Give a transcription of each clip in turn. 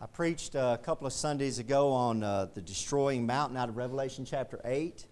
I preached a couple of Sundays ago on uh, the destroying mountain out of Revelation chapter 8.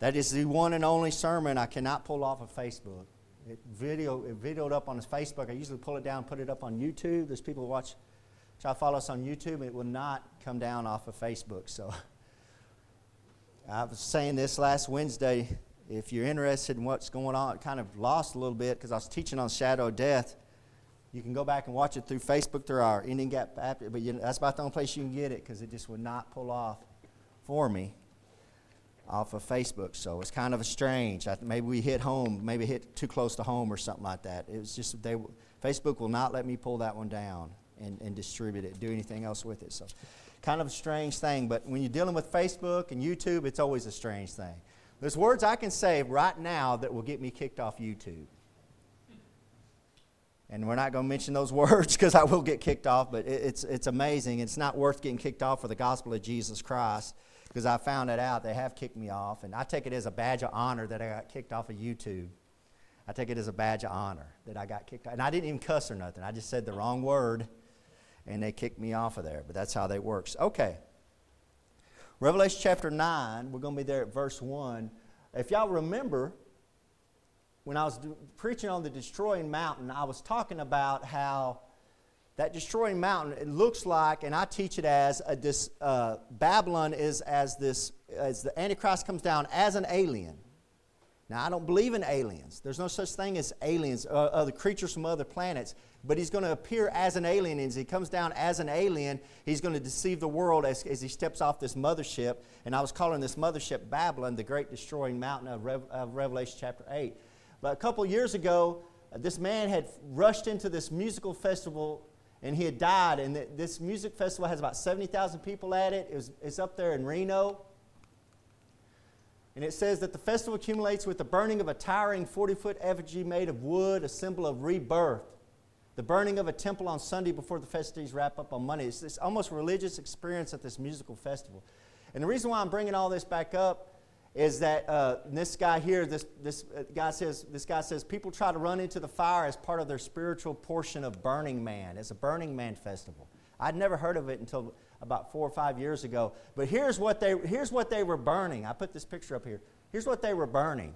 That is the one and only sermon I cannot pull off of Facebook. It, video, it videoed up on Facebook. I usually pull it down, put it up on YouTube. There's people watch, try to follow us on YouTube. It will not come down off of Facebook. So I was saying this last Wednesday. If you're interested in what's going on, kind of lost a little bit because I was teaching on shadow death. You can go back and watch it through Facebook through our Indian Gap Baptist, but you know, that's about the only place you can get it because it just would not pull off for me off of Facebook. So it's kind of a strange. I, maybe we hit home, maybe hit too close to home or something like that. It was just they Facebook will not let me pull that one down and, and distribute it, do anything else with it. So kind of a strange thing. But when you're dealing with Facebook and YouTube, it's always a strange thing. There's words I can say right now that will get me kicked off YouTube. And we're not going to mention those words because I will get kicked off, but it's, it's amazing. It's not worth getting kicked off for the gospel of Jesus Christ because I found it out. They have kicked me off, and I take it as a badge of honor that I got kicked off of YouTube. I take it as a badge of honor that I got kicked off. And I didn't even cuss or nothing. I just said the wrong word, and they kicked me off of there. But that's how that works. Okay. Revelation chapter 9, we're going to be there at verse 1. If y'all remember, when I was do, preaching on the destroying mountain, I was talking about how that destroying mountain it looks like, and I teach it as a, this uh, Babylon is as this as the Antichrist comes down as an alien. Now I don't believe in aliens. There's no such thing as aliens, uh, other creatures from other planets. But he's going to appear as an alien. And as he comes down as an alien, he's going to deceive the world as, as he steps off this mothership. And I was calling this mothership Babylon, the great destroying mountain of, Rev, of Revelation chapter 8. But a couple years ago, uh, this man had rushed into this musical festival and he had died. And th- this music festival has about 70,000 people at it. it was, it's up there in Reno. And it says that the festival accumulates with the burning of a towering 40 foot effigy made of wood, a symbol of rebirth. The burning of a temple on Sunday before the festivities wrap up on Monday. It's this almost religious experience at this musical festival. And the reason why I'm bringing all this back up is that uh, this guy here, this, this uh, guy says, this guy says, people try to run into the fire as part of their spiritual portion of Burning Man. It's a Burning Man festival. I'd never heard of it until about four or five years ago. But here's what they, here's what they were burning. I put this picture up here. Here's what they were burning.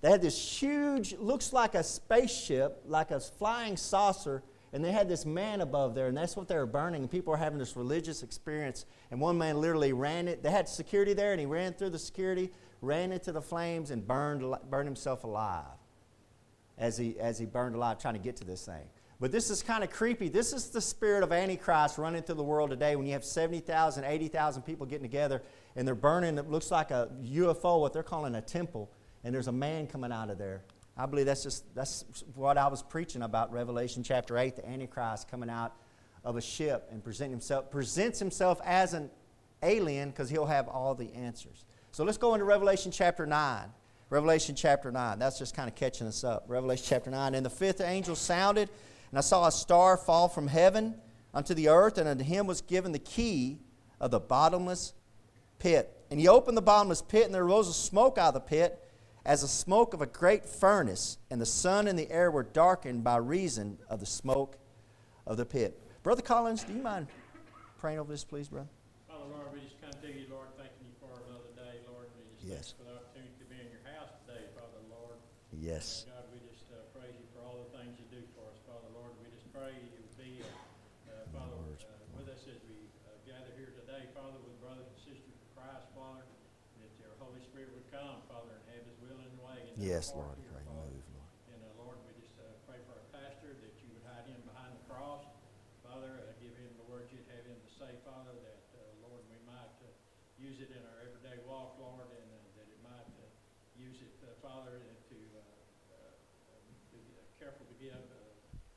They had this huge, looks like a spaceship, like a flying saucer, and they had this man above there, and that's what they were burning. And people were having this religious experience. And one man literally ran it. They had security there, and he ran through the security, ran into the flames, and burned, burned himself alive as he, as he burned alive trying to get to this thing. But this is kind of creepy. This is the spirit of Antichrist running through the world today when you have 70,000, 80,000 people getting together and they're burning, it looks like a UFO, what they're calling a temple, and there's a man coming out of there I believe that's just that's what I was preaching about Revelation chapter 8, the Antichrist coming out of a ship and present himself, presents himself as an alien because he'll have all the answers. So let's go into Revelation chapter 9. Revelation chapter 9. That's just kind of catching us up. Revelation chapter 9. And the fifth angel sounded, and I saw a star fall from heaven unto the earth, and unto him was given the key of the bottomless pit. And he opened the bottomless pit, and there arose a smoke out of the pit as the smoke of a great furnace, and the sun and the air were darkened by reason of the smoke of the pit. Brother Collins, do you mind praying over this, please, brother? Father, Lord, we just come to you, Lord, thanking you for another day, Lord. We just yes. for the opportunity to be in your house today, Father, Lord. Yes. God, we just uh, praise you for all the things you do for us, Father, Lord. We just pray you would be, uh, uh, Father, uh, with us as we uh, gather here today, Father, with brothers and sisters of Christ, Father, that your Holy Spirit would come, Yes, Lord. Pray, move, Lord. And uh, Lord, we just uh, pray for our pastor that you would hide him behind the cross. Father, uh, give him the words you'd have him to say, Father, that, uh, Lord, we might uh, use it in our everyday walk, Lord, and uh, that it might use it, Father, to be careful to give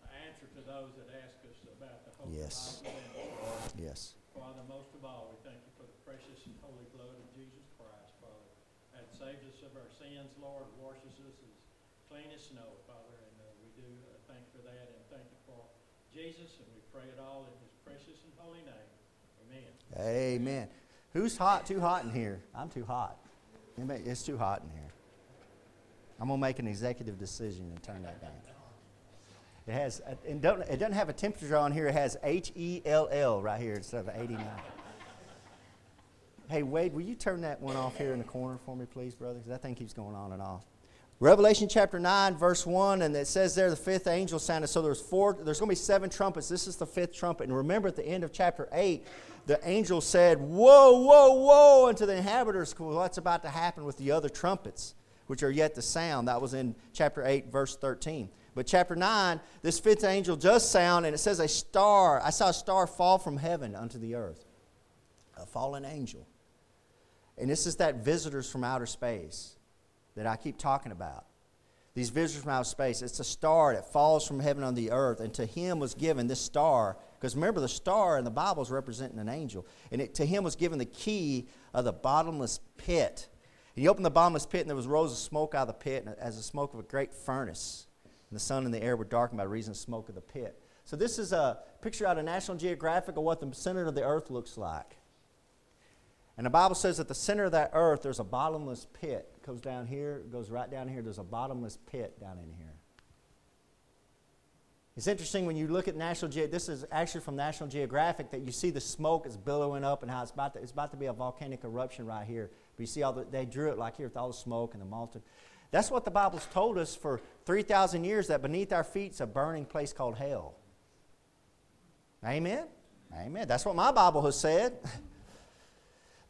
an answer to those that ask us about the hope yes. of. Yes. Father, most of all, we thank you for the precious and holy blood of Jesus Christ, Father saves us of our sins, Lord, washes us as clean as snow, Father. And uh, we do uh, thank for that and thank you for Jesus. And we pray it all in his precious and holy name. Amen. Amen. Who's hot? Too hot in here? I'm too hot. It's too hot in here. I'm going to make an executive decision and turn that down. It has, it, don't, it doesn't have a temperature on here. It has H E L L right here instead of 89. Hey, Wade, will you turn that one off here in the corner for me, please, brother? Because that thing keeps going on and off. Revelation chapter 9, verse 1, and it says there the fifth angel sounded. So there's four, there's going to be seven trumpets. This is the fifth trumpet. And remember at the end of chapter 8, the angel said, Whoa, whoa, whoa, unto the inhabitants, what's about to happen with the other trumpets, which are yet to sound. That was in chapter 8, verse 13. But chapter 9, this fifth angel does sound, and it says, A star, I saw a star fall from heaven unto the earth. A fallen angel. And this is that visitors from outer space that I keep talking about. These visitors from outer space, it's a star that falls from heaven on the earth, and to him was given this star, because remember, the star in the Bible is representing an angel, and it, to him was given the key of the bottomless pit. And he opened the bottomless pit, and there was rows of smoke out of the pit, as the smoke of a great furnace. And the sun and the air were darkened by reason of smoke of the pit. So this is a picture out of National Geographic of what the center of the earth looks like. And the Bible says at the center of that earth, there's a bottomless pit. It goes down here, it goes right down here. There's a bottomless pit down in here. It's interesting when you look at National Ge- this is actually from National Geographic that you see the smoke is billowing up and how it's about to, it's about to be a volcanic eruption right here. But you see all the, they drew it like here with all the smoke and the molten. That's what the Bible's told us for 3,000 years that beneath our feet is a burning place called hell. Amen? Amen. That's what my Bible has said.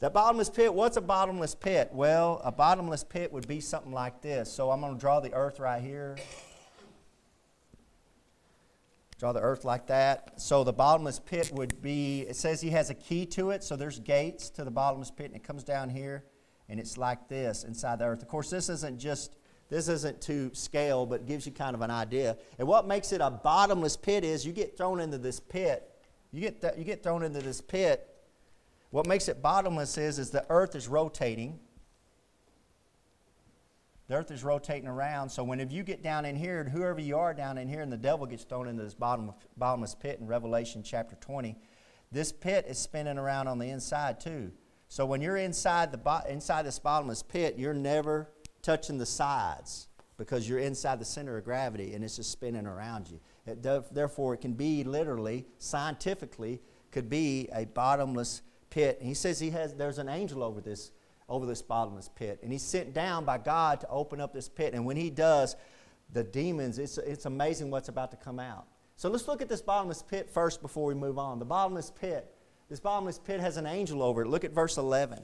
That bottomless pit, what's a bottomless pit? Well, a bottomless pit would be something like this. So I'm going to draw the earth right here. Draw the earth like that. So the bottomless pit would be, it says he has a key to it. So there's gates to the bottomless pit, and it comes down here, and it's like this inside the earth. Of course, this isn't just, this isn't to scale, but gives you kind of an idea. And what makes it a bottomless pit is you get thrown into this pit. You get, th- you get thrown into this pit, what makes it bottomless is, is the earth is rotating. The earth is rotating around. So whenever you get down in here, and whoever you are down in here, and the devil gets thrown into this bottom, bottomless pit in Revelation chapter 20, this pit is spinning around on the inside too. So when you're inside, the inside this bottomless pit, you're never touching the sides because you're inside the center of gravity and it's just spinning around you. It, therefore, it can be literally, scientifically, could be a bottomless pit. And he says he has, there's an angel over this, over this bottomless pit. And he's sent down by God to open up this pit. And when he does, the demons, it's, it's amazing what's about to come out. So let's look at this bottomless pit first before we move on. The bottomless pit. This bottomless pit has an angel over it. Look at verse 11.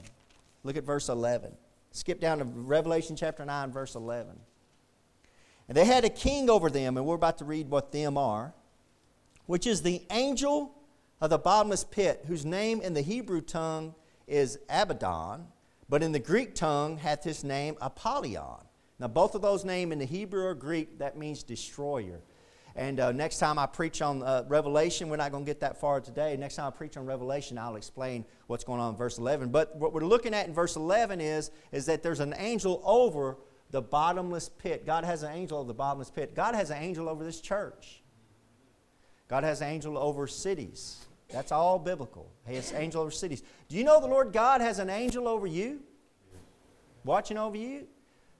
Look at verse 11. Skip down to Revelation chapter 9, verse 11. And they had a king over them, and we're about to read what them are, which is the angel of the bottomless pit, whose name in the Hebrew tongue is Abaddon, but in the Greek tongue hath his name Apollyon. Now, both of those names in the Hebrew or Greek, that means destroyer. And uh, next time I preach on uh, Revelation, we're not going to get that far today. Next time I preach on Revelation, I'll explain what's going on in verse 11. But what we're looking at in verse 11 is, is that there's an angel over the bottomless pit. God has an angel over the bottomless pit. God has an angel over this church. God has an angel over cities. That's all biblical. He has angel over cities. Do you know the Lord God has an angel over you? Watching over you?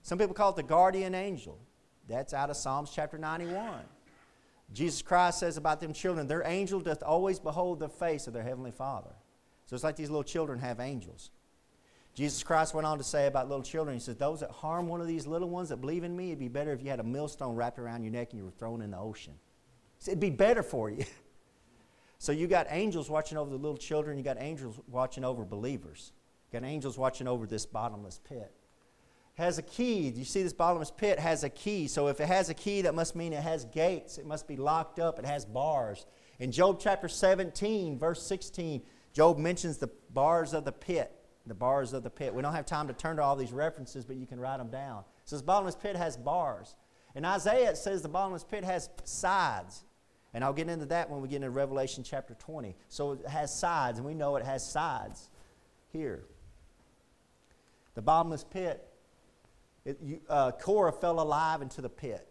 Some people call it the guardian angel. That's out of Psalms chapter 91. Jesus Christ says about them children, their angel doth always behold the face of their heavenly Father. So it's like these little children have angels. Jesus Christ went on to say about little children, He says, Those that harm one of these little ones that believe in me, it'd be better if you had a millstone wrapped around your neck and you were thrown in the ocean. It'd be better for you. So you got angels watching over the little children, you got angels watching over believers. You got angels watching over this bottomless pit. Has a key. You see this bottomless pit has a key? So if it has a key, that must mean it has gates. It must be locked up. It has bars. In Job chapter 17, verse 16, Job mentions the bars of the pit. The bars of the pit. We don't have time to turn to all these references, but you can write them down. So this bottomless pit has bars. In Isaiah, it says the bottomless pit has sides. And I'll get into that when we get into Revelation chapter 20. So it has sides, and we know it has sides here. The bottomless pit, it, you, uh, Korah fell alive into the pit.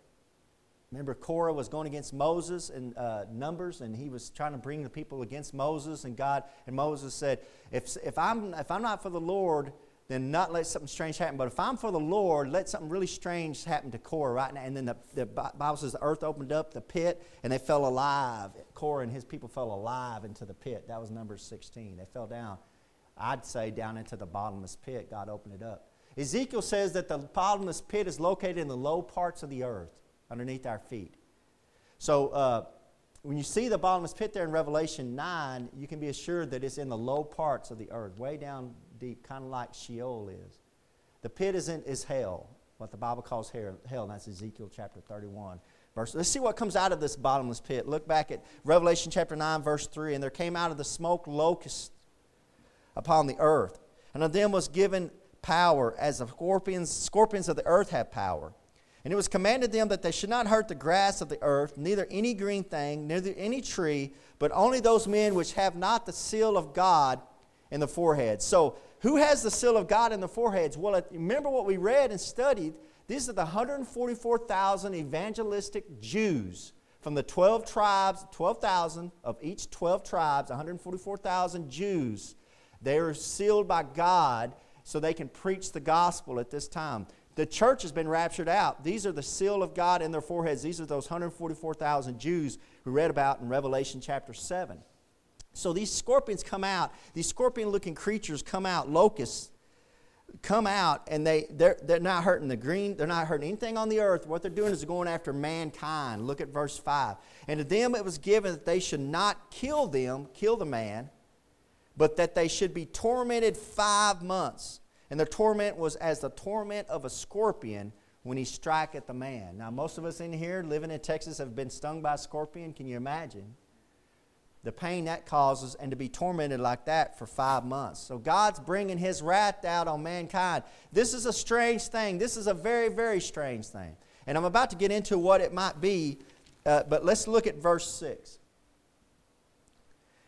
Remember, Korah was going against Moses in uh, Numbers, and he was trying to bring the people against Moses. And God and Moses said, "If, if I'm if I'm not for the Lord, then not let something strange happen. But if I'm for the Lord, let something really strange happen to Korah right now. And then the, the Bible says the earth opened up, the pit, and they fell alive. Korah and his people fell alive into the pit. That was number 16. They fell down, I'd say, down into the bottomless pit. God opened it up. Ezekiel says that the bottomless pit is located in the low parts of the earth, underneath our feet. So uh, when you see the bottomless pit there in Revelation 9, you can be assured that it's in the low parts of the earth, way down deep, kind of like Sheol is. The pit is, in, is hell, what the Bible calls hell, and that's Ezekiel chapter 31. Verse, let's see what comes out of this bottomless pit. Look back at Revelation chapter 9, verse 3. And there came out of the smoke locusts upon the earth, and of them was given power, as the scorpions, scorpions of the earth have power. And it was commanded them that they should not hurt the grass of the earth, neither any green thing, neither any tree, but only those men which have not the seal of God in the forehead. So who has the seal of God in the foreheads? Well, remember what we read and studied. These are the 144,000 evangelistic Jews from the 12 tribes, 12,000 of each 12 tribes, 144,000 Jews. They are sealed by God so they can preach the gospel at this time. The church has been raptured out. These are the seal of God in their foreheads. These are those 144,000 Jews who read about in Revelation chapter 7. So these scorpions come out, these scorpion looking creatures come out, locusts come out, and they, they're, they're not hurting the green, they're not hurting anything on the earth. What they're doing is going after mankind. Look at verse 5. And to them it was given that they should not kill them, kill the man, but that they should be tormented five months. And their torment was as the torment of a scorpion when he strike at the man. Now, most of us in here living in Texas have been stung by a scorpion. Can you imagine? The pain that causes, and to be tormented like that for five months. So God's bringing His wrath out on mankind. This is a strange thing. This is a very, very strange thing. And I'm about to get into what it might be, uh, but let's look at verse 6.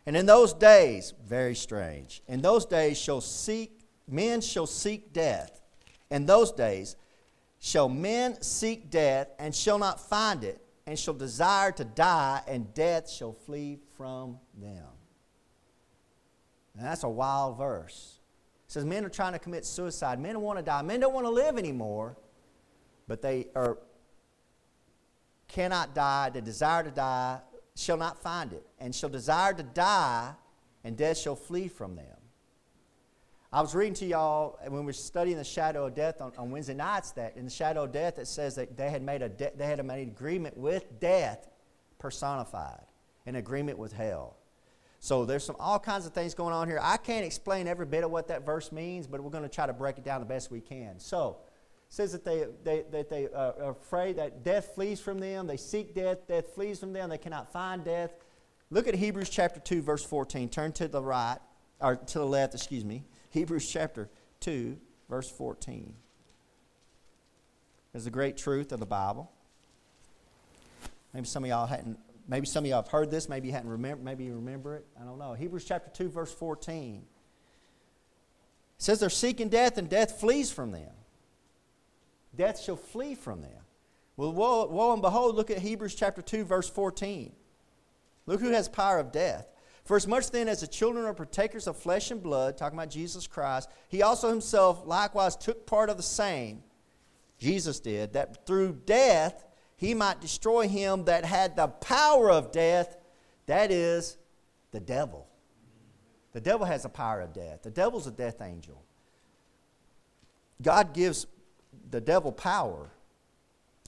And in those days, very strange, in those days shall seek, men shall seek death. In those days shall men seek death and shall not find it and shall desire to die, and death shall flee from them. That's a wild verse. It says men are trying to commit suicide. Men want to die. Men don't want to live anymore, but they are cannot die. They desire to die, shall not find it, and shall desire to die, and death shall flee from them. I was reading to y'all when we were studying the shadow of death on, on Wednesday nights that in the shadow of death it says that they had made a de- they had made an agreement with death personified, an agreement with hell. So there's some all kinds of things going on here. I can't explain every bit of what that verse means, but we're going to try to break it down the best we can. So it says that they, they, that they uh, are afraid that death flees from them. They seek death. Death flees from them. They cannot find death. Look at Hebrews chapter 2, verse 14. Turn to the right, or to the left, excuse me. Hebrews chapter 2, verse 14. There's a great truth of the Bible. Maybe some of y'all hadn't, maybe some of y'all have heard this, maybe you hadn't remember, maybe you remember it. I don't know. Hebrews chapter 2, verse 14. It says they're seeking death and death flees from them. Death shall flee from them. Well, woe, woe and behold, look at Hebrews chapter 2, verse 14. Look who has power of death. For as much then as the children are partakers of flesh and blood, talking about Jesus Christ, he also himself likewise took part of the same, Jesus did, that through death he might destroy him that had the power of death, that is, the devil. The devil has the power of death. The devil's a death angel. God gives the devil power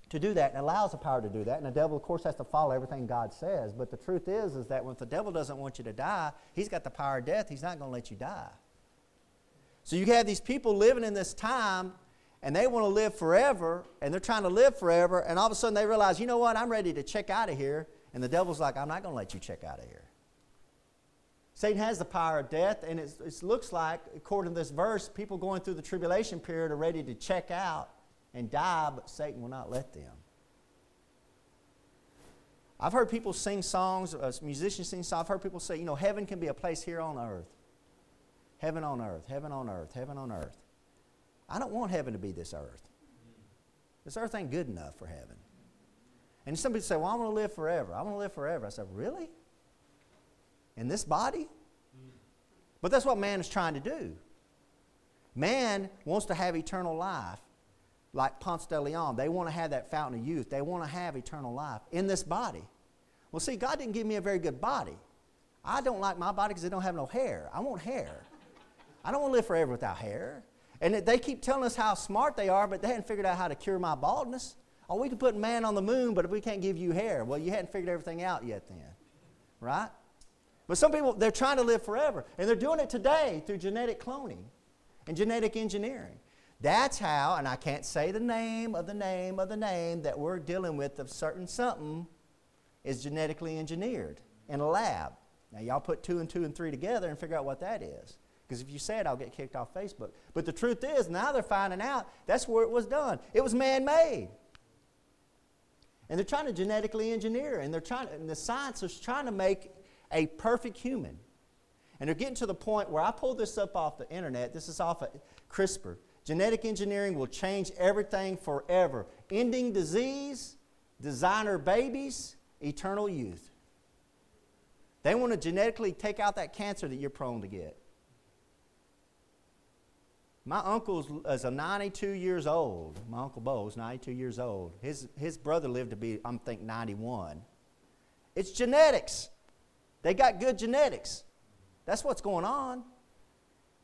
to do that and allows the power to do that. And the devil, of course, has to follow everything God says. But the truth is, is that when the devil doesn't want you to die, he's got the power of death. He's not going to let you die. So you have these people living in this time and they want to live forever and they're trying to live forever and all of a sudden they realize, you know what, I'm ready to check out of here. And the devil's like, I'm not going to let you check out of here. Satan has the power of death, and it looks like, according to this verse, people going through the tribulation period are ready to check out and die, but Satan will not let them. I've heard people sing songs, uh, musicians sing songs. I've heard people say, you know, heaven can be a place here on earth. Heaven on earth, heaven on earth, heaven on earth. I don't want heaven to be this earth. This earth ain't good enough for heaven. And somebody say, well, I want to live forever. I want to live forever. I said, really? In this body? But that's what man is trying to do. Man wants to have eternal life, like Ponce de Leon. They want to have that fountain of youth. They want to have eternal life in this body. Well, see, God didn't give me a very good body. I don't like my body because it don't have no hair. I want hair. I don't want to live forever without hair. And they keep telling us how smart they are, but they hadn't figured out how to cure my baldness. Oh, we can put man on the moon, but if we can't give you hair, well, you hadn't figured everything out yet then. Right? But some people, they're trying to live forever. And they're doing it today through genetic cloning and genetic engineering. That's how, and I can't say the name of the name of the name that we're dealing with of certain something is genetically engineered in a lab. Now, y'all put two and two and three together and figure out what that is. Because if you say it, I'll get kicked off Facebook. But the truth is, now they're finding out that's where it was done. It was man made. And they're trying to genetically engineer, and they're trying, and the science is trying to make a perfect human. And they're getting to the point where I pulled this up off the internet. This is off of CRISPR. Genetic engineering will change everything forever, ending disease, designer babies, eternal youth. They want to genetically take out that cancer that you're prone to get. My uncle is a 92 years old. My uncle Bo is 92 years old. His, his brother lived to be, I'm think, 91. It's genetics. They got good genetics. That's what's going on.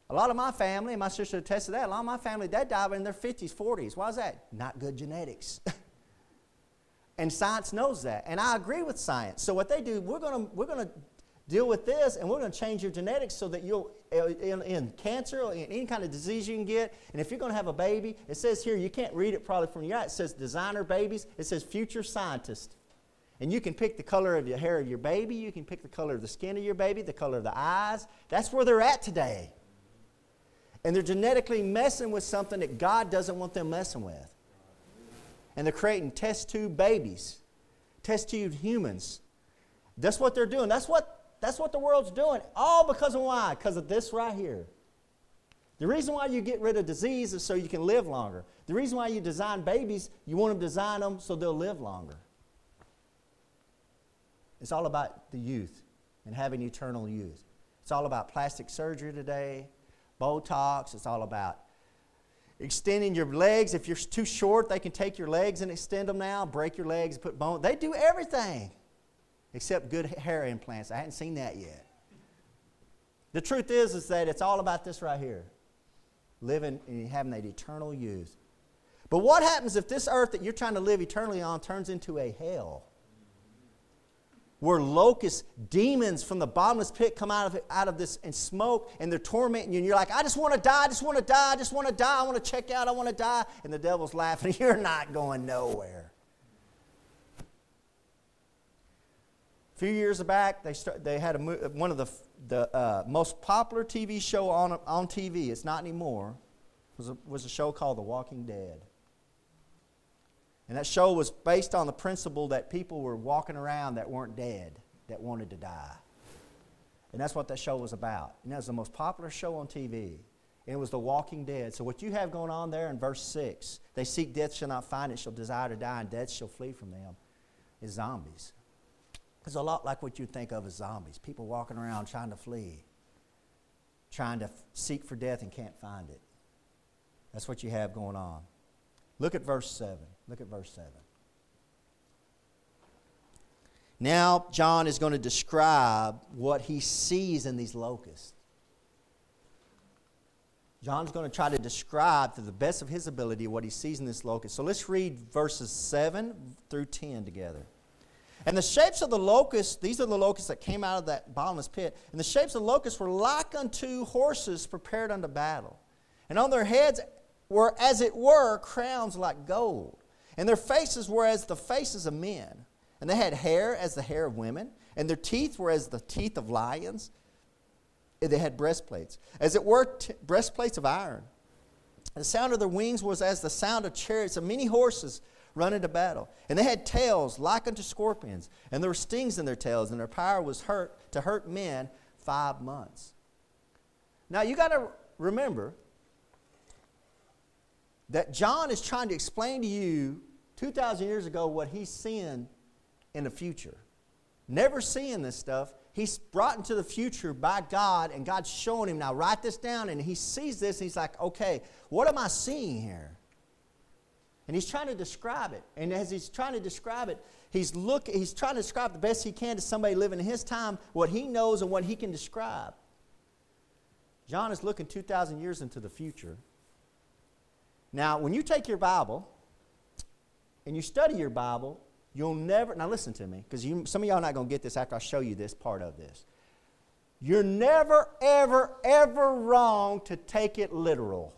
A lot of my family, and my sister attested that, a lot of my family, they died in their 50s, 40s. Why is that? Not good genetics. and science knows that. And I agree with science. So what they do, we're going to we're to deal with this, and we're going to change your genetics so that you'll, uh, in, in, cancer or in any kind of disease you can get, and if you're going to have a baby, it says here, you can't read it probably from your eye, it says designer babies, it says future scientist. And you can pick the color of the hair of your baby, you can pick the color of the skin of your baby, the color of the eyes. That's where they're at today. And they're genetically messing with something that God doesn't want them messing with. And they're creating test tube babies, test tube humans. That's what they're doing. That's what that's what the world's doing. All because of why? Because of this right here. The reason why you get rid of disease is so you can live longer. The reason why you design babies, you want to design them so they'll live longer. It's all about the youth and having eternal youth. It's all about plastic surgery today, Botox. It's all about extending your legs. If you're too short, they can take your legs and extend them now, break your legs, put bone. They do everything except good hair implants. I hadn't seen that yet. The truth is, is that it's all about this right here living and having that eternal youth. But what happens if this earth that you're trying to live eternally on turns into a hell? Where locusts, demons from the bottomless pit come out of, out of this and smoke and they're tormenting you, and you're like, I just want to die, I just want to die, I just want to die, I want to check out, I want to die. And the devil's laughing, You're not going nowhere. A few years back, they, start, they had a, one of the, the uh, most popular TV show on, on TV, it's not anymore, was a, was a show called The Walking Dead. And that show was based on the principle that people were walking around that weren't dead, that wanted to die. And that's what that show was about. And that was the most popular show on TV. And it was The Walking Dead. So, what you have going on there in verse 6 they seek death, shall not find it, shall desire to die, and death shall flee from them is zombies. It's a lot like what you think of as zombies people walking around trying to flee, trying to f- seek for death and can't find it. That's what you have going on. Look at verse 7. Look at verse 7. Now, John is going to describe what he sees in these locusts. John's going to try to describe to the best of his ability what he sees in this locust. So let's read verses 7 through 10 together. And the shapes of the locusts, these are the locusts that came out of that bottomless pit. And the shapes of the locusts were like unto horses prepared unto battle. And on their heads were, as it were, crowns like gold. And their faces were as the faces of men. And they had hair as the hair of women. And their teeth were as the teeth of lions. And they had breastplates, as it were t- breastplates of iron. And the sound of their wings was as the sound of chariots of many horses run into battle. And they had tails like unto scorpions, and there were stings in their tails, and their power was hurt to hurt men five months. Now you got to remember that John is trying to explain to you 2,000 years ago what he's seeing in the future. Never seeing this stuff. he's brought into the future by God, and God's showing him, now write this down. And he sees this, and he's like, okay, what am I seeing here? And he's trying to describe it. And as he's trying to describe it, he's, look, he's trying to describe the best he can to somebody living in his time what he knows and what he can describe. John is looking 2,000 years into the future. Now, when you take your Bible and you study your Bible, you'll never, now listen to me, because some of y'all are not going to get this after I show you this part of this. You're never, ever, ever wrong to take it literal.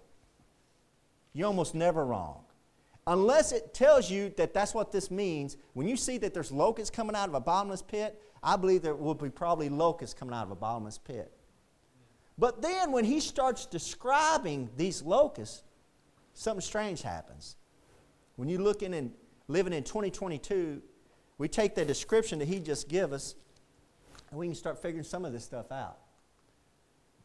You're almost never wrong. Unless it tells you that that's what this means. When you see that there's locusts coming out of a bottomless pit, I believe there will be probably locusts coming out of a bottomless pit. But then when he starts describing these locusts, something strange happens. When you look in and living in 2022, we take the description that he just gave us and we can start figuring some of this stuff out.